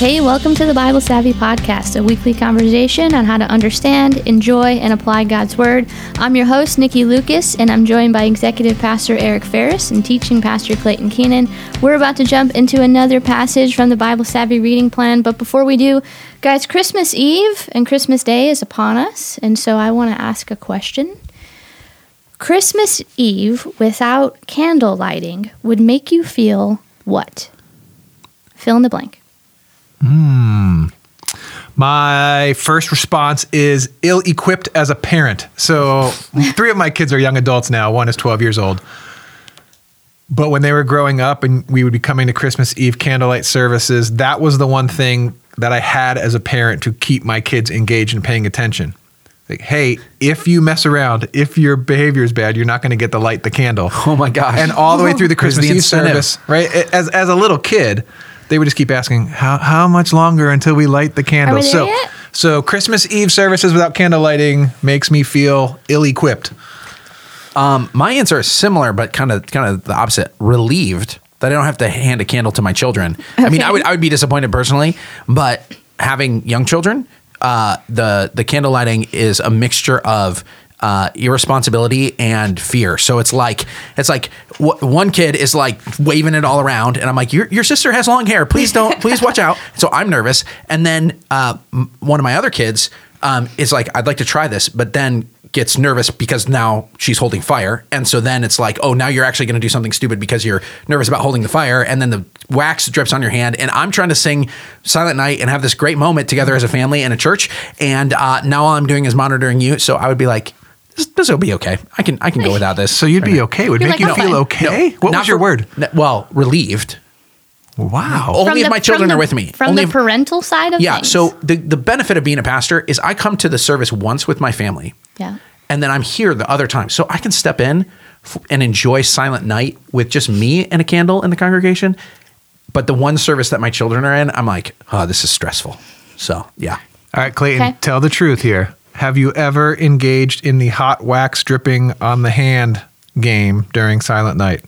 Hey, welcome to the Bible Savvy Podcast, a weekly conversation on how to understand, enjoy, and apply God's Word. I'm your host, Nikki Lucas, and I'm joined by Executive Pastor Eric Ferris and Teaching Pastor Clayton Keenan. We're about to jump into another passage from the Bible Savvy reading plan, but before we do, guys, Christmas Eve and Christmas Day is upon us, and so I want to ask a question. Christmas Eve without candle lighting would make you feel what? Fill in the blank. Hmm. My first response is ill equipped as a parent. So, three of my kids are young adults now. One is 12 years old. But when they were growing up and we would be coming to Christmas Eve candlelight services, that was the one thing that I had as a parent to keep my kids engaged and paying attention. Like, hey, if you mess around, if your behavior is bad, you're not going to get to light the candle. Oh my gosh. And all the way through the Christmas the Eve service, right? As as a little kid, they would just keep asking, "How how much longer until we light the candle?" Are we there so yet? so Christmas Eve services without candle lighting makes me feel ill-equipped. Um, my answer is similar, but kind of kind of the opposite. Relieved that I don't have to hand a candle to my children. I mean, I would I would be disappointed personally, but having young children, uh, the the candle lighting is a mixture of uh, irresponsibility and fear. So it's like it's like w- one kid is like waving it all around, and I'm like, your your sister has long hair. Please don't. Please watch out. So I'm nervous, and then uh, m- one of my other kids um, is like, I'd like to try this, but then gets nervous because now she's holding fire. And so then it's like, oh, now you're actually going to do something stupid because you're nervous about holding the fire. And then the wax drips on your hand. And I'm trying to sing Silent Night and have this great moment together as a family in a church. And uh, now all I'm doing is monitoring you. So I would be like, this, this will be okay. I can I can go without this. So you'd be okay. It would You're make like, you "I'm feel fine." okay. what Not was your for- word? n- Well, relieved. Wow. Only From if my children from are with me. From Only the if- parental side of things. yeah. things. So the the benefit of being a pastor is I come to the service once with my family. Yeah. And then I'm here the other time. So I can step in f- and enjoy silent night with just me and a candle in the congregation. But the one service that my children are in, I'm like, oh, this is stressful. So yeah. All right, Clayton, Okay. tell the truth here. Have you ever engaged in the hot wax dripping on the hand game during Silent Night?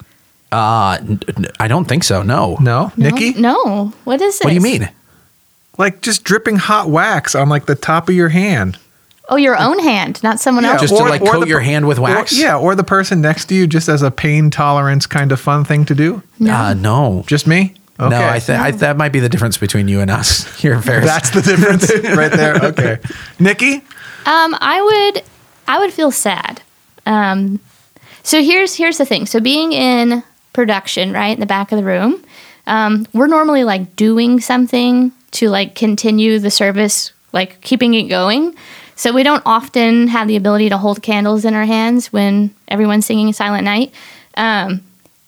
Uh, n- n- I don't think so. No. No, No, Nikki. No. What is it? What do you mean? Like just dripping hot wax on like the top of your hand. Oh, your own hand, not someone Yeah, else. Just to or- like or coat the your hand with Or- wax? yeah, or the person next to you, just as a pain tolerance kind of fun thing to do. No. Uh, no. Just me. Okay. No, I think I that might be the difference between you and us here in Ferris. That's the difference right there. Okay, Nikki. Um, I would, I would feel sad. Um, so here's here's the thing. So being in production, right in the back of the room, um, we're normally like doing something to like continue the service, like keeping it going. So we don't often have the ability to hold candles in our hands when everyone's singing Silent Night. Um,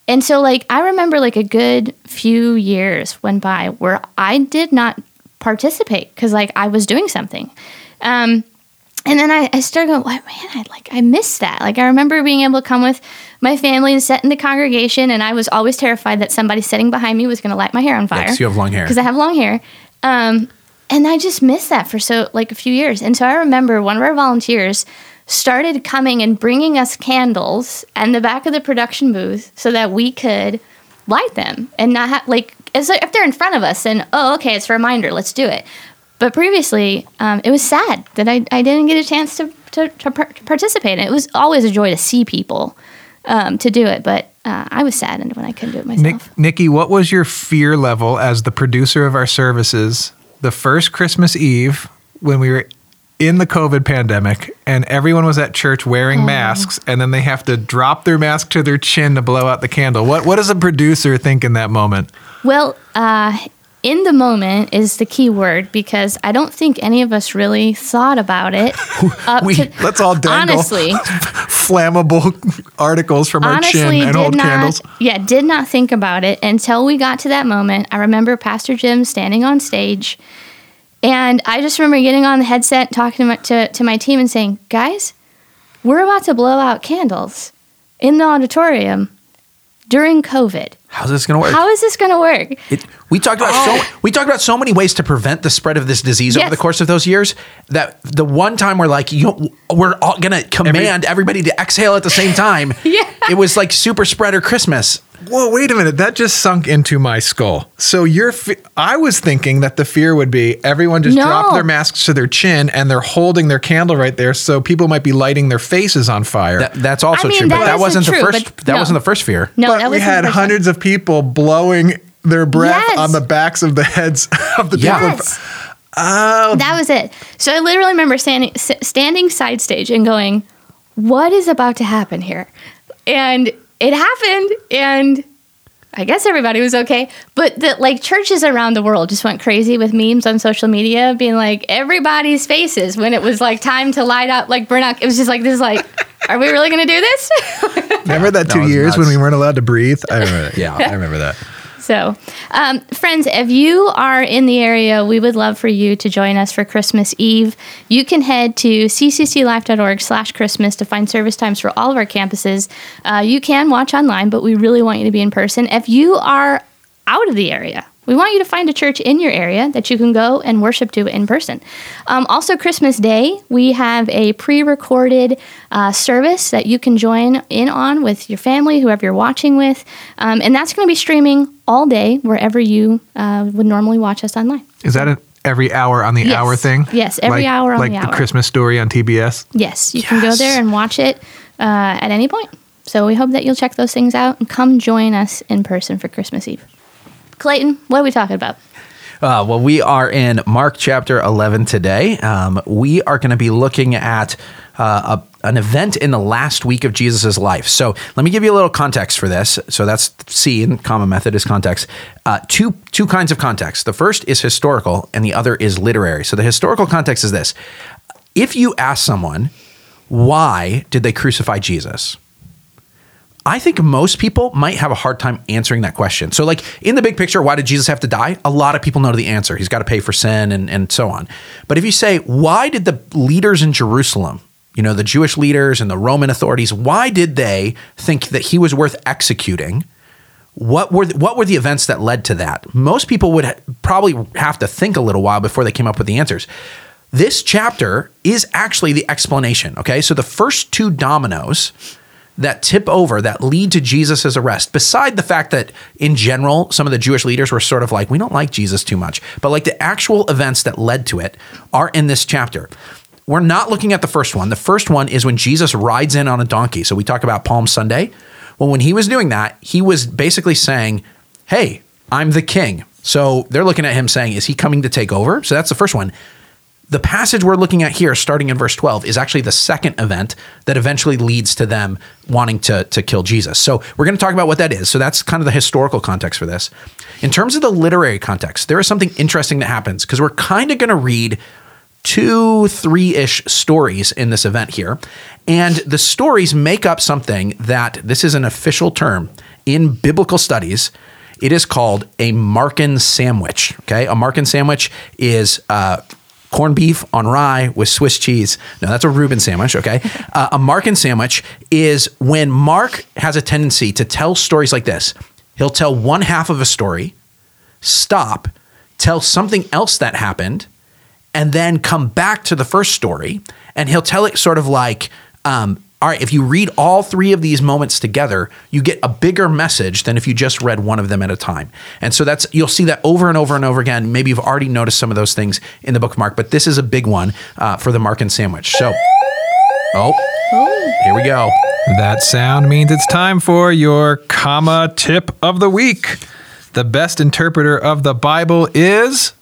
and so like I remember like a good few years went by where I did not participate because like I was doing something. Um, and then I, I started going, "What, man, I like I miss that. Like I remember being able to come with my family and sit in the congregation, and I was always terrified that somebody sitting behind me was going to light my hair on fire. 'cause you have long hair. Because I have long hair. Um, and I just missed that for so like a few years. And so I remember one of our volunteers started coming and bringing us candles in the back of the production booth so that we could light them and not have like as if they're in front of us and oh okay it's a reminder let's do it but previously um, it was sad that I, I didn't get a chance to, to, to, par- to participate it was always a joy to see people um, to do it but uh, i was saddened when i couldn't do it myself Nick, Nikki, what was your fear level as the producer of our services the first Christmas Eve when we were in the COVID pandemic and everyone was at church wearing Oh. masks and then they have to drop their mask to their chin to blow out the candle? What what does a producer think in that moment? Well, uh, in the moment is the key word because I don't think any of us really thought about it. Up We- to, Let's all dangle honestly, flammable articles from our chin and did hold not. candles. Yeah, did not think about it until we got to that moment. I remember Pastor Jim standing on stage, and I just remember getting on the headset, talking to my, to, to my team, and saying, "Guys, we're about to blow out candles in the auditorium during COVID. How's this going to work? How is this going to work?" It, we talked about so oh. we talked about so many ways to prevent the spread of this disease over the course of those years that the one time we're like you we're all gonna command everybody to exhale at the same time. Yeah. It was like super spreader Christmas. Whoa, wait a minute. That just sunk into my skull. So you're, fe- I was thinking that the fear would be everyone just No. drop their masks to their chin and they're holding their candle right there. So people might be lighting their faces on fire. That, that's also I mean, true, but that that isn't wasn't the first. That no. wasn't the first fear. No, but that we had hundreds of people blowing their breath Yes. on the backs of the heads of the Yeah. people. Yes. Oh, That was it. So I literally remember standing s- standing side stage and going, "What is about to happen here?" And it happened, and I guess everybody was okay. But the like churches around the world just went crazy with memes on social media, being like everybody's faces when it was like time to light up, like burn out. It was just like this, is like, are we really gonna do this? remember that two was years nuts. when we weren't allowed to breathe? I remember that. Yeah. I remember that. So, um, friends, if you are in the area, we would love for you to join us for Christmas Eve. You can head to ccclife.org slash Christmas to find service times for all of our campuses. Uh, you can watch online, but we really want you to be in person. If you are out of the area, we want you to find a church in your area that you can go and worship to in person. Um, also, Christmas Day, we have a pre recorded uh, service that you can join in on with your family, whoever you're watching with. Um, and that's going to be streaming all day wherever you uh, would normally watch us online. Is that an every hour on the Yes. hour thing? Yes, every Like- hour on like the hour. Like the Christmas story on TBS. Yes, you can go there and watch it uh, at any point. So we hope that you'll check those things out and come join us in person for Christmas Eve. Clayton, what are we talking about? Uh, well, we are in Mark chapter 11 today. Um, we are going to be looking at uh, a, an event in the last week of Jesus' life. So let me give you a little context for this. So that's C in comma method is context. Uh, two, two kinds of context. The first is historical and the other is literary. So the historical context is this. If you ask someone, why did they crucify Jesus? I think most people might have a hard time answering that question. So, like in the big picture, why did Jesus have to die? A lot of people know the answer. He's got to pay for sin and, and so on. But if you say, why did the leaders in Jerusalem, you know, the Jewish leaders and the Roman authorities, why did they think that he was worth executing? What were the, what were the events that led to that? Most people would ha- probably have to think a little while before they came up with the answers. This chapter is actually the explanation. Okay, so the first two dominoes that tip over that lead to Jesus' arrest, beside the fact that in general, some of the Jewish leaders were sort of like, we don't like Jesus too much, but like the actual events that led to it are in this chapter. We're not looking at the first one. The first one is when Jesus rides in on a donkey. So we talk about Palm Sunday. Well, when he was doing that, he was basically saying, Hey, I'm the king. So they're looking at him saying, Is he coming to take over? So that's the first one. The passage we're looking at here, starting in verse 12, is actually the second event that eventually leads to them wanting to, to kill Jesus. So we're going to talk about what that is. So that's kind of the historical context for this. In terms of the literary context, there is something interesting that happens because we're kind of going to read two, three ish stories in this event here. And the stories make up something that this is an official term in biblical studies. It is called a Markan sandwich. Okay. A Markan sandwich is, uh, corned beef on rye with Swiss cheese. No, that's a Reuben sandwich, okay? Uh, a Markan sandwich is when Mark has a tendency to tell stories like this. He'll tell one half of a story, stop, tell something else that happened, and then come back to the first story. And he'll tell it sort of like, um, all right, if you read all three of these moments together, you get a bigger message than if you just read one of them at a time. And so that's you'll see that over and over and over again. Maybe you've already noticed some of those things in the book Mark, but this is a big one uh, for the Markan sandwich. So, oh, here we go. That sound means it's time for your comma tip of the week. The best interpreter of the Bible is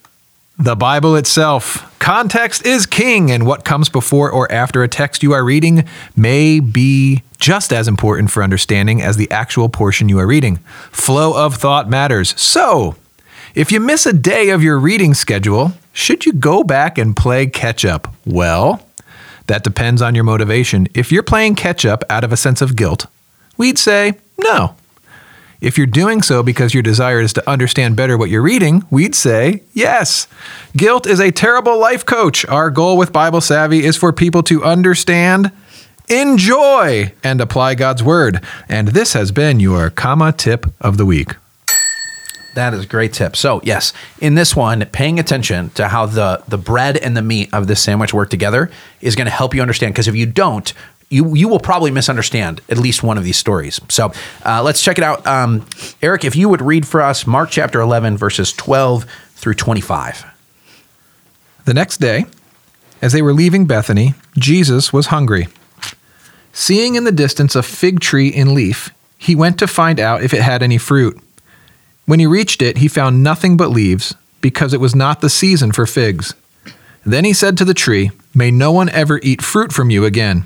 the Bible itself. Context is king, and what comes before or after a text you are reading may be just as important for understanding as the actual portion you are reading. Flow of thought matters. So, if you miss a day of your reading schedule, should you go back and play catch up? Well, that depends on your motivation. If you're playing catch up out of a sense of guilt, we'd say no. If you're doing so because your desire is to understand better what you're reading, we'd say yes. Guilt is a terrible life coach. Our goal with Bible Savvy is for people to understand, enjoy, and apply God's word. And this has been your comma tip of the week. That is a great tip. So, yes, in this one, paying attention to how the the bread and the meat of this sandwich work together is going to help you understand because if you don't, you you will probably misunderstand at least one of these stories. So uh, let's check it out. Um, Eric, if you would read for us Mark chapter 11, verses 12 through 25. The next day, as they were leaving Bethany, Jesus was hungry. Seeing in the distance a fig tree in leaf, he went to find out if it had any fruit. When he reached it, he found nothing but leaves, because it was not the season for figs. Then he said to the tree, May no one ever eat fruit from you again.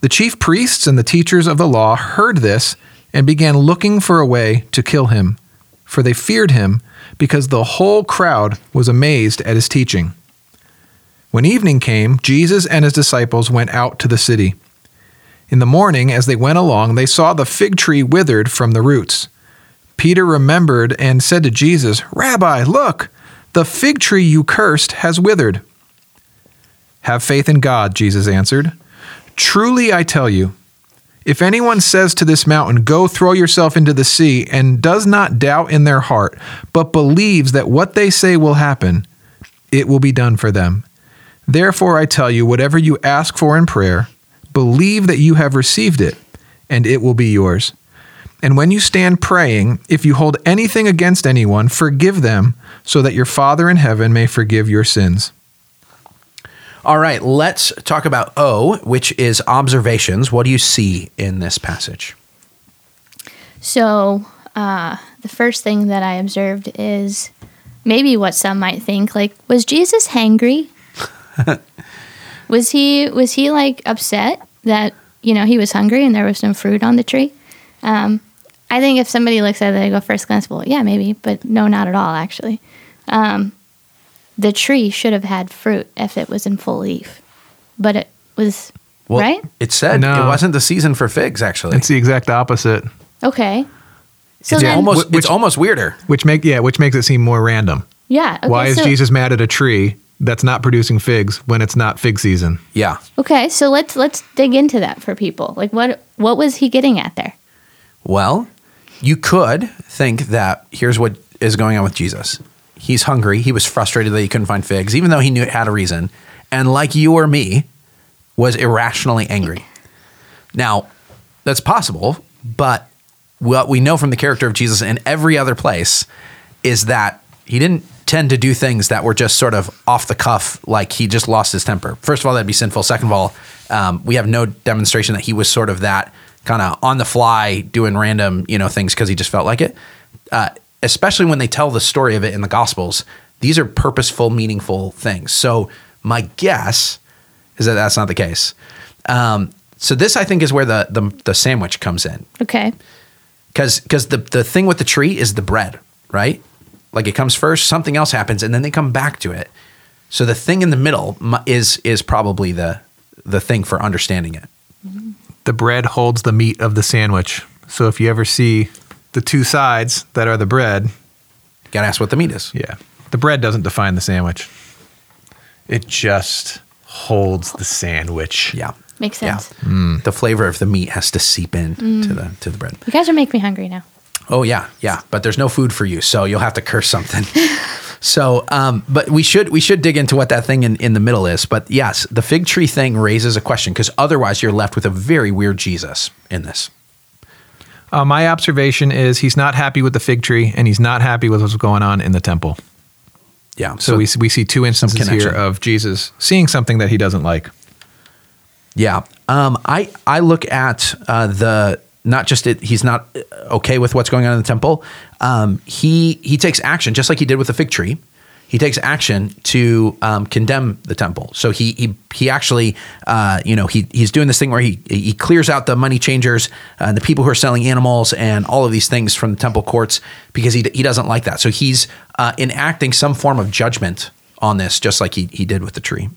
The chief priests and the teachers of the law heard this and began looking for a way to kill him, for they feared him because the whole crowd was amazed at his teaching. When evening came, Jesus and his disciples went out to the city. In the morning, as they went along, they saw the fig tree withered from the roots. Peter remembered and said to Jesus, Rabbi, look, the fig tree you cursed has withered. Have faith in God, Jesus answered. Truly I tell you, if anyone says to this mountain, Go throw yourself into the sea, and does not doubt in their heart, but believes that what they say will happen, it will be done for them. Therefore, I tell you, whatever you ask for in prayer, believe that you have received it, and it will be yours. And when you stand praying, if you hold anything against anyone, forgive them, so that your Father in heaven may forgive your sins. All right, let's talk about O, which is observations. What do you see in this passage? So, uh, the first thing that I observed is maybe what some might think like, was Jesus hangry? was he was he like upset that you know he was hungry and there was no fruit on the tree? Um, I think if somebody looks at it, they go first glance, well, yeah, maybe, but no, not at all, actually. Um, the tree should have had fruit if it was in full leaf, but it was Well, right. It said No. it wasn't the season for figs, actually. It's the exact opposite, Okay, so it's then almost Which- it's almost weirder. which make yeah, which makes it seem more random. yeah. Okay, Why is so, Jesus mad at a tree that's not producing figs when it's not fig season? Yeah. Okay, so let's let's dig into that for people. Like, what what was he getting at there? Well, you could think that here's what is going on with Jesus. He's hungry. He was frustrated that he couldn't find figs, even though he knew it had a reason. And like you or me, was irrationally angry. Now, that's possible, but what we know from the character of Jesus in every other place is that he didn't tend to do things that were just sort of off the cuff, like he just lost his temper. First of all, that'd be sinful. Second of all, um, we have no demonstration that he was sort of that kind of on the fly doing random, you know, things because he just felt like it. Uh, especially when they tell the story of it in the Gospels, these are purposeful, meaningful things. So my guess is that that's not the case. Um, so this, I think, is where the the, the sandwich comes in Okay, because because the the thing with the tree is the bread, right? Like it comes first, something else happens, and then they come back to it. So the thing in the middle is is probably the the thing for understanding it. The bread holds the meat of the sandwich. So if you ever see the two sides that are the bread, Got to ask what the meat is. yeah, the bread doesn't define the sandwich. It just holds the sandwich. Yeah, makes yeah. sense. The flavor of the meat has to seep in to the to the bread. You guys are making me hungry now. Oh yeah, yeah. But there's no food for you, so you'll have to curse something. so, um, but we should we should dig into what that thing in, in the middle is. But yes, the fig tree thing raises a question because otherwise you're left with a very weird Jesus in this. Uh, my observation is he's not happy with the fig tree, and he's not happy with what's going on in the temple. Yeah. So, we we see two instances here of Jesus seeing something that he doesn't like. Yeah. Um, I I look at uh, the not just it, he's not uh, okay with what's going on in the temple. Um, he he takes action just like he did with the fig tree. He takes action to um, condemn the temple. So he he he actually uh, you know he he's doing this thing where he he clears out the money changers uh, and the people who are selling animals and all of these things from the temple courts because he he doesn't like that. So he's uh, enacting some form of judgment on this, just like he he did with the tree.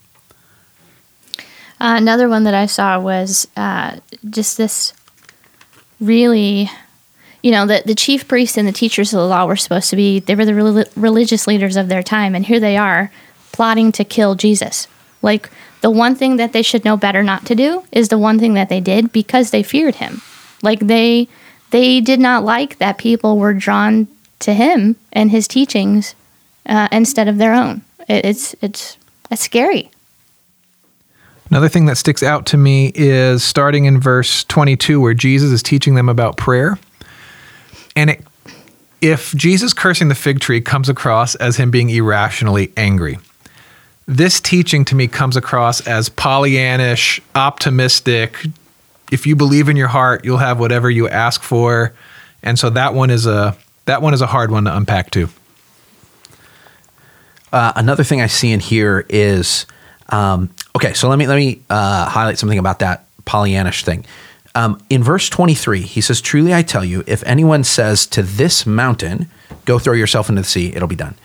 Uh, another one that I saw was uh, just this really, you know, the, the chief priests and the teachers of the law were supposed to be, they were the rel- religious leaders of their time. And here they are plotting to kill Jesus. Like, the one thing that they should know better not to do is the one thing that they did because they feared him. Like, they. They did not like that people were drawn to him and his teachings uh, instead of their own. It, it's it's it's scary. Another thing that sticks out to me is starting in verse 22, where Jesus is teaching them about prayer. And it, if Jesus cursing the fig tree comes across as him being irrationally angry, this teaching to me comes across as Pollyannish, optimistic. If you believe in your heart, you'll have whatever you ask for. And so that one is a that one is a hard one to unpack too. Uh, another thing I see in here is um, okay. So let me let me uh, highlight something about that Pollyannish thing. Um, in verse 23, he says, Truly I tell you, if anyone says to this mountain, Go throw yourself into the sea, it'll be done.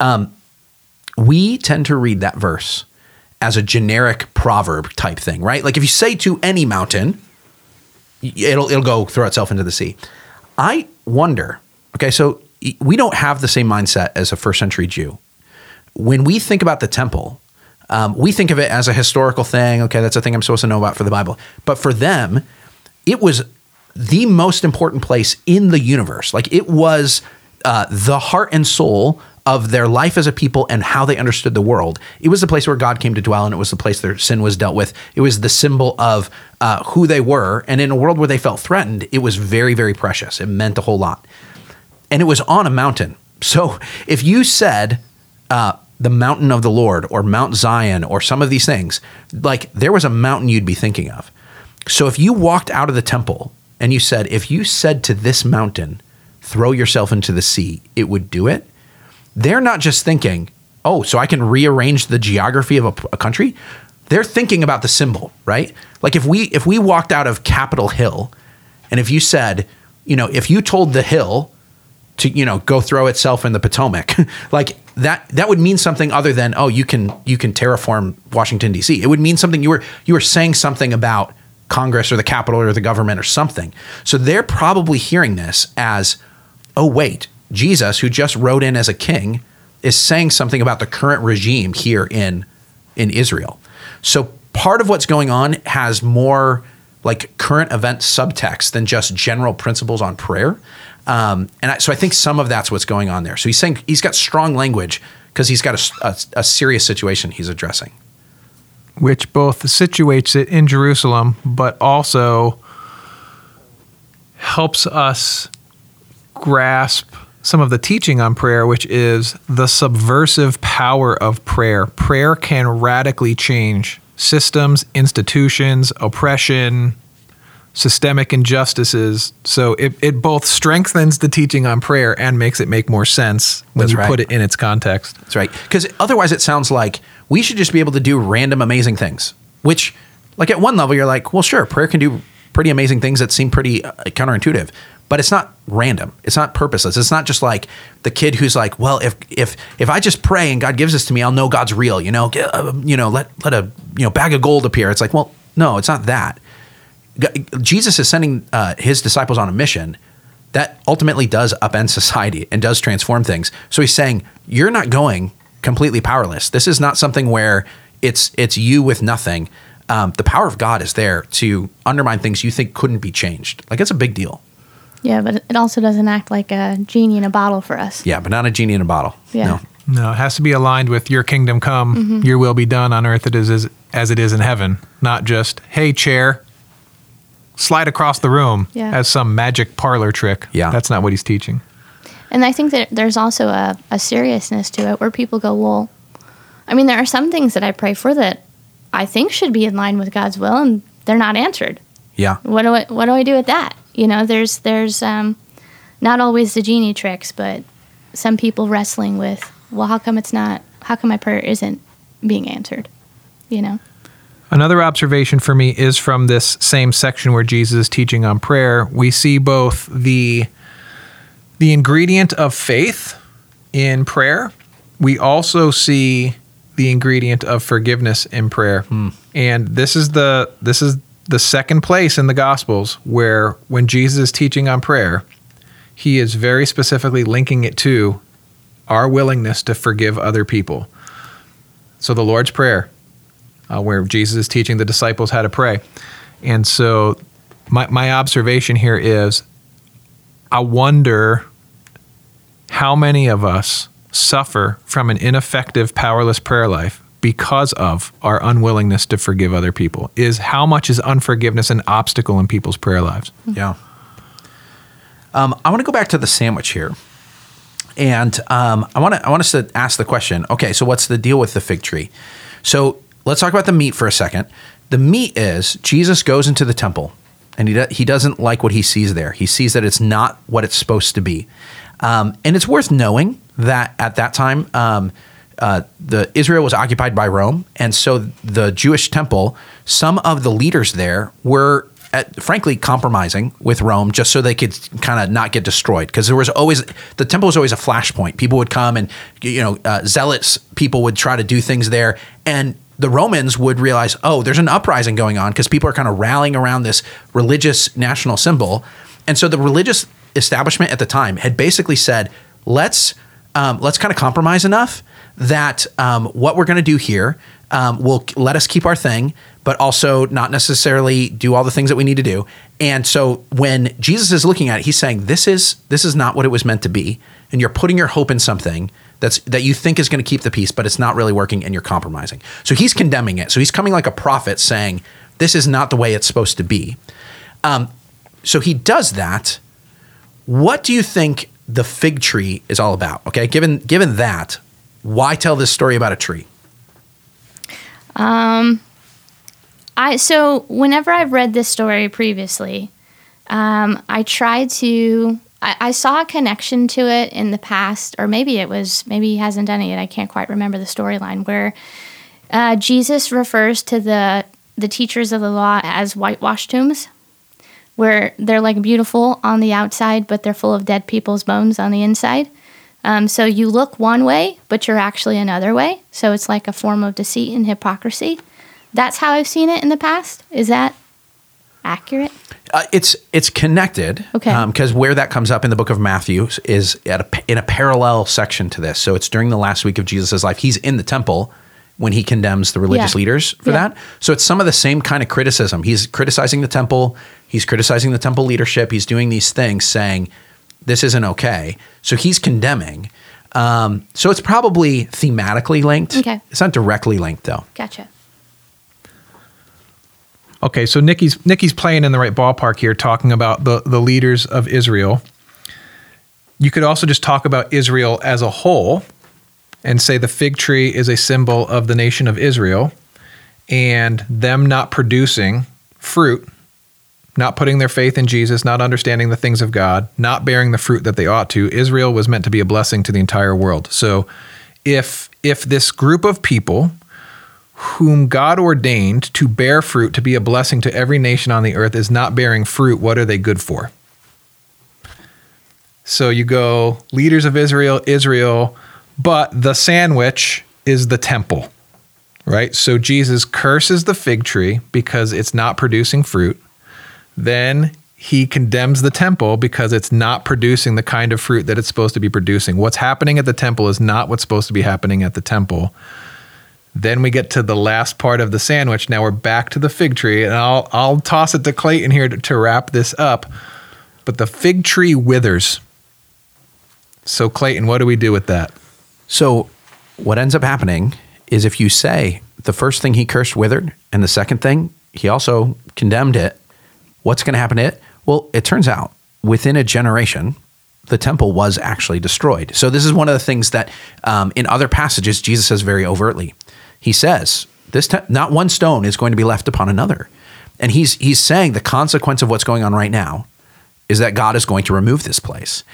Um, we tend to read that verse as a generic proverb type thing, right? Like if you say to any mountain, it'll it'll go throw itself into the sea. I wonder. Okay, so we don't have the same mindset as a first century Jew. When we think about the temple, um, we think of it as a historical thing. Okay, that's a thing I'm supposed to know about for the Bible. But for them, it was the most important place in the universe. Like it was uh, the heart and soul of their life as a people and how they understood the world. It was the place where God came to dwell, and it was the place their sin was dealt with. It was the symbol of uh, who they were. And in a world where they felt threatened, it was very, very precious. It meant a whole lot. And it was on a mountain. So if you said, uh, the mountain of the Lord or Mount Zion or some of these things, like there was a mountain you'd be thinking of. So if you walked out of the temple and you said, if you said to this mountain, throw yourself into the sea, it would do it, they're not just thinking, oh, so I can rearrange the geography of a, a country. They're thinking about the symbol, right? Like if we if we walked out of Capitol Hill, and if you said, you know, if you told the hill to you know go throw itself in the Potomac, like that that would mean something other than oh you can you can terraform Washington D.C. It would mean something you were you were saying something about Congress or the Capitol or the government or something. So they're probably hearing this as oh wait Jesus, who just rode in as a king, is saying something about the current regime here in in Israel. So part of what's going on has more like current event subtext than just general principles on prayer. Um, and I, so I think some of that's what's going on there. So he's saying he's got strong language because he's got a, a, a serious situation he's addressing. Which both situates it in Jerusalem, but also helps us grasp some of the teaching on prayer, which is the subversive power of prayer. Prayer can radically change systems, institutions, oppression, systemic injustices. So it, it both strengthens the teaching on prayer and makes it make more sense when That's you right. put it in its context. That's right. Because otherwise, it sounds like we should just be able to do random amazing things, which, like, at one level, you're like, well, sure, prayer can do pretty amazing things that seem pretty uh, counterintuitive but it's not random. It's not purposeless. It's not just like the kid who's like, well, if if if I just pray and God gives this to me, I'll know God's real. You know, uh, you know, let let a you know bag of gold appear. It's like, well, no, it's not that. Jesus is sending uh, his disciples on a mission that ultimately does upend society and does transform things. So he's saying, you're not going completely powerless. This is not something where it's it's you with nothing. Um, the power of God is there to undermine things you think couldn't be changed. Like it's a big deal. Yeah, but it also doesn't act like a genie in a bottle for us. Yeah, but not a genie in a bottle. Yeah. No. No, it has to be aligned with your kingdom come, Mm-hmm. your will be done on earth it is as, as it is in heaven, not just, hey, chair, slide across the room Yeah. as some magic parlor trick. Yeah. That's not what he's teaching. And I think that there's also a, a seriousness to it where people go, well, I mean, there are some things that I pray for that I think should be in line with God's will, and they're not answered. Yeah. What do I what do I do with that? You know, there's there's um, not always the genie tricks, but some people wrestling with, well, how come it's not? How come my prayer isn't being answered? You know. Another observation for me is from this same section where Jesus is teaching on prayer. We see both the the ingredient of faith in prayer. We also see the ingredient of forgiveness in prayer. And this is the this is the second place in the gospels where when Jesus is teaching on prayer, he is very specifically linking it to our willingness to forgive other people. So the Lord's Prayer, uh, where Jesus is teaching the disciples how to pray. And so my, my observation here is I wonder how many of us suffer from an ineffective, powerless prayer life because of our unwillingness to forgive other people. Is how much is unforgiveness an obstacle in people's prayer lives? Yeah. Um, I want to go back to the sandwich here, and um, I want to I want us to ask the question. Okay, so what's the deal with the fig tree? So let's talk about the meat for a second. The meat is Jesus goes into the temple, and he do, he doesn't like what he sees there. He sees that it's not what it's supposed to be, um, and it's worth knowing that at that time. Um, uh, the Israel was occupied by Rome, and so the Jewish temple, some of the leaders there were, at, frankly, compromising with Rome just so they could kind of not get destroyed. Because there was always the temple was always a flashpoint. People would come, and you know, uh, zealots people would try to do things there, and the Romans would realize, oh, there's an uprising going on because people are kind of rallying around this religious national symbol, and so the religious establishment at the time had basically said, let's um, let's kind of compromise enough that um, what we're going to do here um, will let us keep our thing, but also not necessarily do all the things that we need to do. And so when Jesus is looking at it, he's saying, "This is this is not what it was meant to be," and you're putting your hope in something that's that you think is going to keep the peace, but it's not really working, and you're compromising. So he's condemning it. So he's coming like a prophet, saying, "This is not the way it's supposed to be." Um, so he does that. What do you think the fig tree is all about? Okay, given given that, why tell this story about a tree? Um, I so whenever I've read this story previously, um, I try to. I, I saw a connection to it in the past, or maybe it was maybe he hasn't done it yet. I can't quite remember the storyline where uh, Jesus refers to the the teachers of the law as whitewashed tombs, where they're like beautiful on the outside, but they're full of dead people's bones on the inside. Um, so you look one way, but you're actually another way. So it's like a form of deceit and hypocrisy. That's how I've seen it in the past. Is that accurate? Uh, it's it's connected. Okay. Because where that comes up in the book of Matthew is at a, in a parallel section to this. So it's during the last week of Jesus' life. He's in the temple when he condemns the religious Yeah. leaders for Yeah. that. So it's some of the same kind of criticism. He's criticizing the temple. He's criticizing the temple leadership. He's doing these things, saying this isn't okay. So he's condemning. Um, so it's probably thematically linked. Okay. It's not directly linked though. Gotcha. Okay, so Nikki's Nikki's playing in the right ballpark here, talking about the the leaders of Israel. You could also just talk about Israel as a whole, and say the fig tree is a symbol of the nation of Israel, and them not producing fruit, not putting their faith in Jesus, not understanding the things of God, not bearing the fruit that they ought to. Israel was meant to be a blessing to the entire world. So, if if this group of people whom God ordained to bear fruit to be a blessing to every nation on the earth is not bearing fruit, what are they good for? So you go leaders of Israel, Israel, but the sandwich is the temple, right? So Jesus curses the fig tree because it's not producing fruit. Then he condemns the temple because it's not producing the kind of fruit that it's supposed to be producing. What's happening at the temple is not what's supposed to be happening at the temple. Then we get to the last part of the sandwich. Now we're back to the fig tree, and I'll I'll toss it to Clayton here to, to wrap this up. But the fig tree withers. So Clayton, what do we do with that? So, what ends up happening is if you say the first thing he cursed withered, and the second thing he also condemned it, what's going to happen to it? Well, it turns out within a generation, the temple was actually destroyed. So, this is one of the things that um, in other passages Jesus says very overtly. He says, "This te- not one stone is going to be left upon another," and he's he's saying the consequence of what's going on right now is that God is going to remove this place.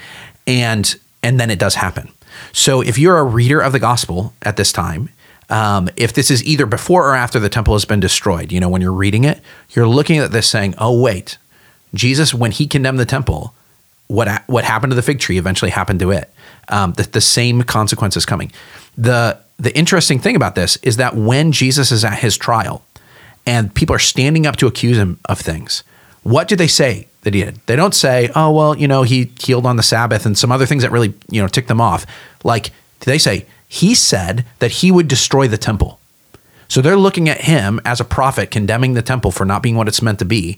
And and then it does happen. So if you're a reader of the gospel at this time, um, if this is either before or after the temple has been destroyed, you know, when you're reading it, you're looking at this saying, "Oh wait, Jesus, when he condemned the temple, what what happened to the fig tree eventually happened to it. Um, the, the same consequence is coming. The the interesting thing about this is that when Jesus is at his trial and people are standing up to accuse him of things, what do they say that he did? They don't say, oh, well, you know, he healed on the Sabbath and some other things that really, you know, ticked them off. Like, they say, he said that he would destroy the temple. So they're looking at him as a prophet, condemning the temple for not being what it's meant to be.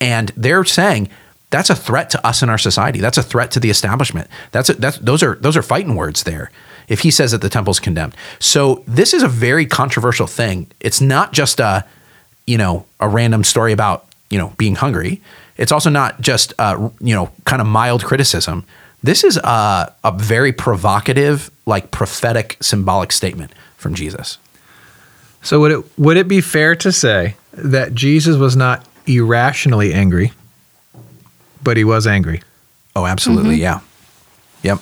And they're saying, that's a threat to us in our society. That's a threat to the establishment. That's a, that's those are those are fighting words there. If he says that the temple's condemned, so this is a very controversial thing. It's not just a you know a random story about you know being hungry. It's also not just uh, you know kind of mild criticism. This is a, a very provocative, like prophetic, symbolic statement from Jesus. So would it would it be fair to say that Jesus was not irrationally angry, but he was angry? Oh, absolutely, yeah. Yep.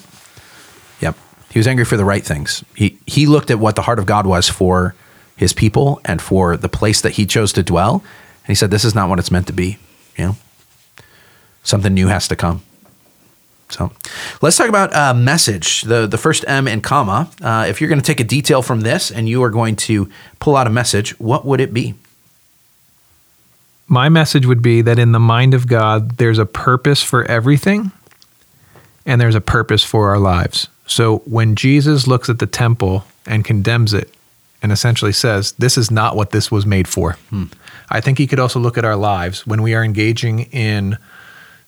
He was angry for the right things. He he looked at what the heart of God was for his people and for the place that he chose to dwell, and he said, "This is not what it's meant to be." You know, something new has to come. So, let's talk about uh, message. The the first M in comma. Uh, if you're going to take a detail from this and you are going to pull out a message, what would it be? My message would be that in the mind of God, there's a purpose for everything and there's a purpose for our lives. So when Jesus looks at the temple and condemns it and essentially says, This is not what this was made for, I think he could also look at our lives when we are engaging in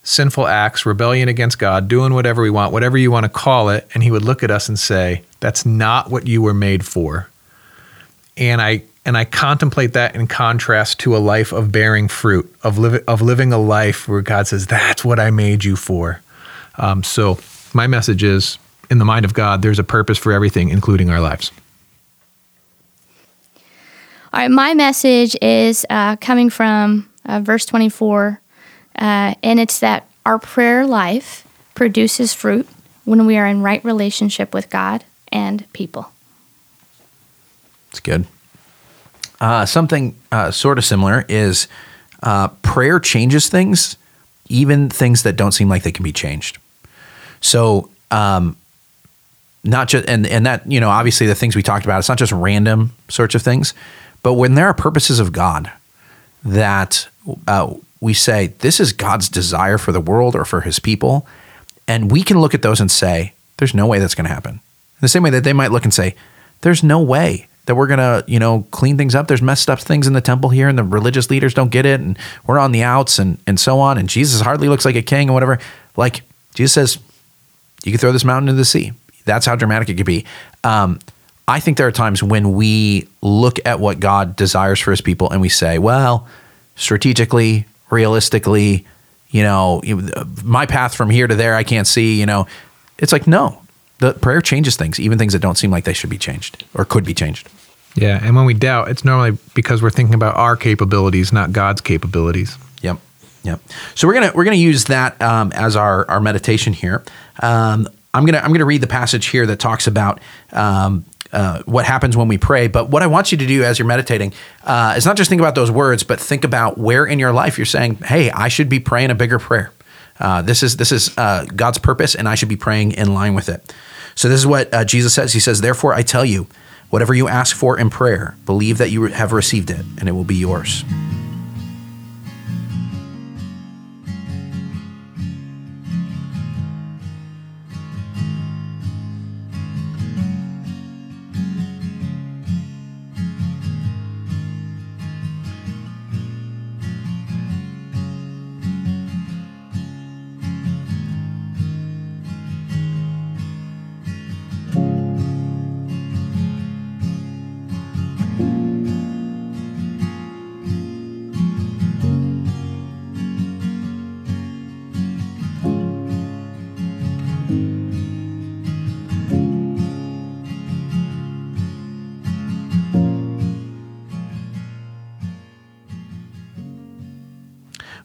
sinful acts, rebellion against God, doing whatever we want, whatever you want to call it, and he would look at us and say, That's not what you were made for and I and I contemplate that in contrast to a life of bearing fruit, of living of living a life where God says, "That's what I made you for." Um, so my message is, in the mind of God, there's a purpose for everything, including our lives. All right, my message is uh, coming from uh, verse 24, uh, and it's that our prayer life produces fruit when we are in right relationship with God and people. It's good. Uh, something uh, sort of similar is uh, prayer changes things, even things that don't seem like they can be changed. So, um, not just and and that you know obviously the things we talked about. It's not just random sorts of things, but when there are purposes of God that uh, we say this is God's desire for the world or for His people, and we can look at those and say, "There's no way that's going to happen." In the same way that they might look and say, "There's no way that we're gonna, you know, clean things up. There's messed up things in the temple here, and the religious leaders don't get it, and we're on the outs, and and so on. And Jesus hardly looks like a king, and whatever. Like Jesus says, you can throw this mountain into the sea. That's how dramatic it could be. Um, I think there are times when we look at what God desires for His people, and we say, well, strategically, realistically, you know, my path from here to there, I can't see. You know, it's like no. The prayer changes things, even things that don't seem like they should be changed or could be changed. Yeah, and when we doubt, it's normally because we're thinking about our capabilities, not God's capabilities. Yep. Yep. So we're gonna we're gonna use that um, as our our meditation here. Um, I'm gonna I'm gonna read the passage here that talks about um, uh, what happens when we pray. But what I want you to do as you're meditating uh, is not just think about those words, but think about where in your life you're saying, "Hey, I should be praying a bigger prayer." Uh, this is this is uh, God's purpose, and I should be praying in line with it. So this is what uh, Jesus says. He says, "Therefore, I tell you, whatever you ask for in prayer, believe that you have received it, and it will be yours."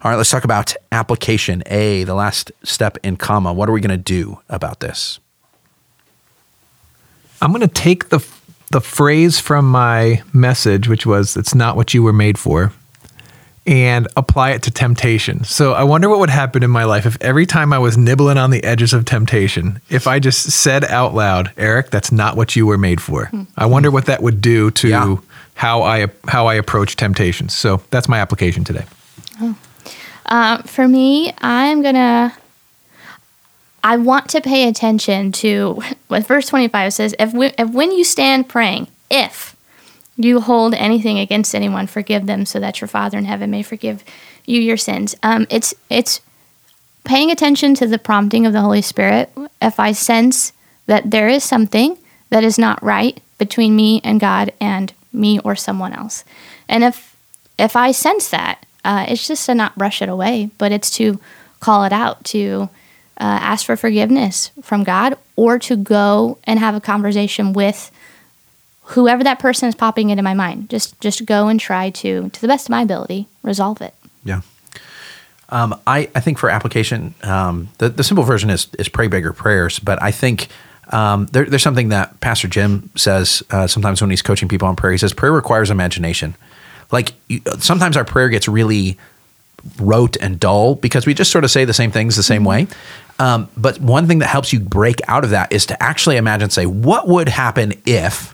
All right, let's talk about application. A, the last step in comma. What are we going to do about this? I'm going to take the the phrase from my message, which was "It's not what you were made for," and apply it to temptation. So I wonder what would happen in my life if every time I was nibbling on the edges of temptation, if I just said out loud, Eric, that's not what you were made for. Hmm. I wonder what that would do to Yeah. how I how I approach temptations. So that's my application today. Oh. Uh, for me, I'm gonna. I want to pay attention to what verse 25 says. If, we, if when you stand praying, if you hold anything against anyone, forgive them, so that your Father in heaven may forgive you your sins. Um, it's it's paying attention to the prompting of the Holy Spirit. If I sense that there is something that is not right between me and God and me or someone else, and if if I sense that, uh, it's just to not brush it away, but it's to call it out, to uh, ask for forgiveness from God, or to go and have a conversation with whoever that person is popping into my mind. Just just go and try to, to the best of my ability, resolve it. Yeah. Um, I, I think for application, um, the, the simple version is, is pray bigger prayers. But I think um, there, there's something that Pastor Jim says uh, sometimes when he's coaching people on prayer. He says prayer requires imagination. Like sometimes our prayer gets really rote and dull because we just sort of say the same things the same way. Um, but one thing that helps you break out of that is to actually imagine, say, what would happen if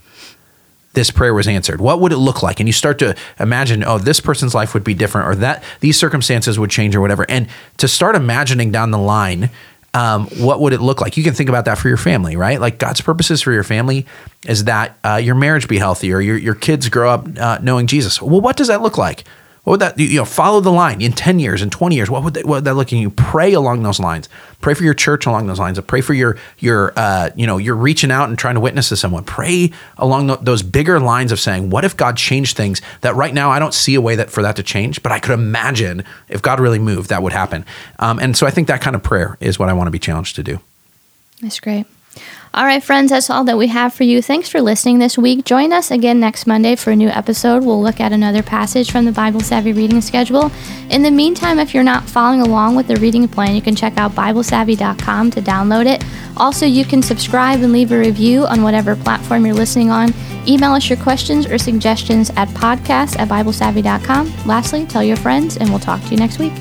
this prayer was answered? What would it look like? And you start to imagine oh this person's life would be different or that these circumstances would change or whatever. And to start imagining down the line um, what would it look like? You can think about that for your family right? Like god's purposes for your family is that uh, your marriage be healthy or your, your kids grow up uh, knowing jesus. Well what does that look like what would that you know follow the line in 10 years in 20 years what would that, what would that look like you? Pray along those lines. Pray for your church along those lines. Pray for your your uh, you know you're reaching out and trying to witness to someone. Pray along tho- those bigger lines of saying what if god changed things that right now i don't see a way that for that to change but i could imagine if god really moved that would happen. Um, and so i think that kind of prayer is what i want to be challenged to do. That's great. All right, friends, that's all that we have for you. Thanks for listening this week. Join us again next Monday for a new episode. We'll look at another passage from the Bible Savvy reading schedule. In the meantime, if you're not following along with the reading plan, you can check out BibleSavvy.com to download it. Also, you can subscribe and leave a review on whatever platform you're listening on. Email us your questions or suggestions at podcast at BibleSavvy.com. Lastly, tell your friends, and we'll talk to you next week.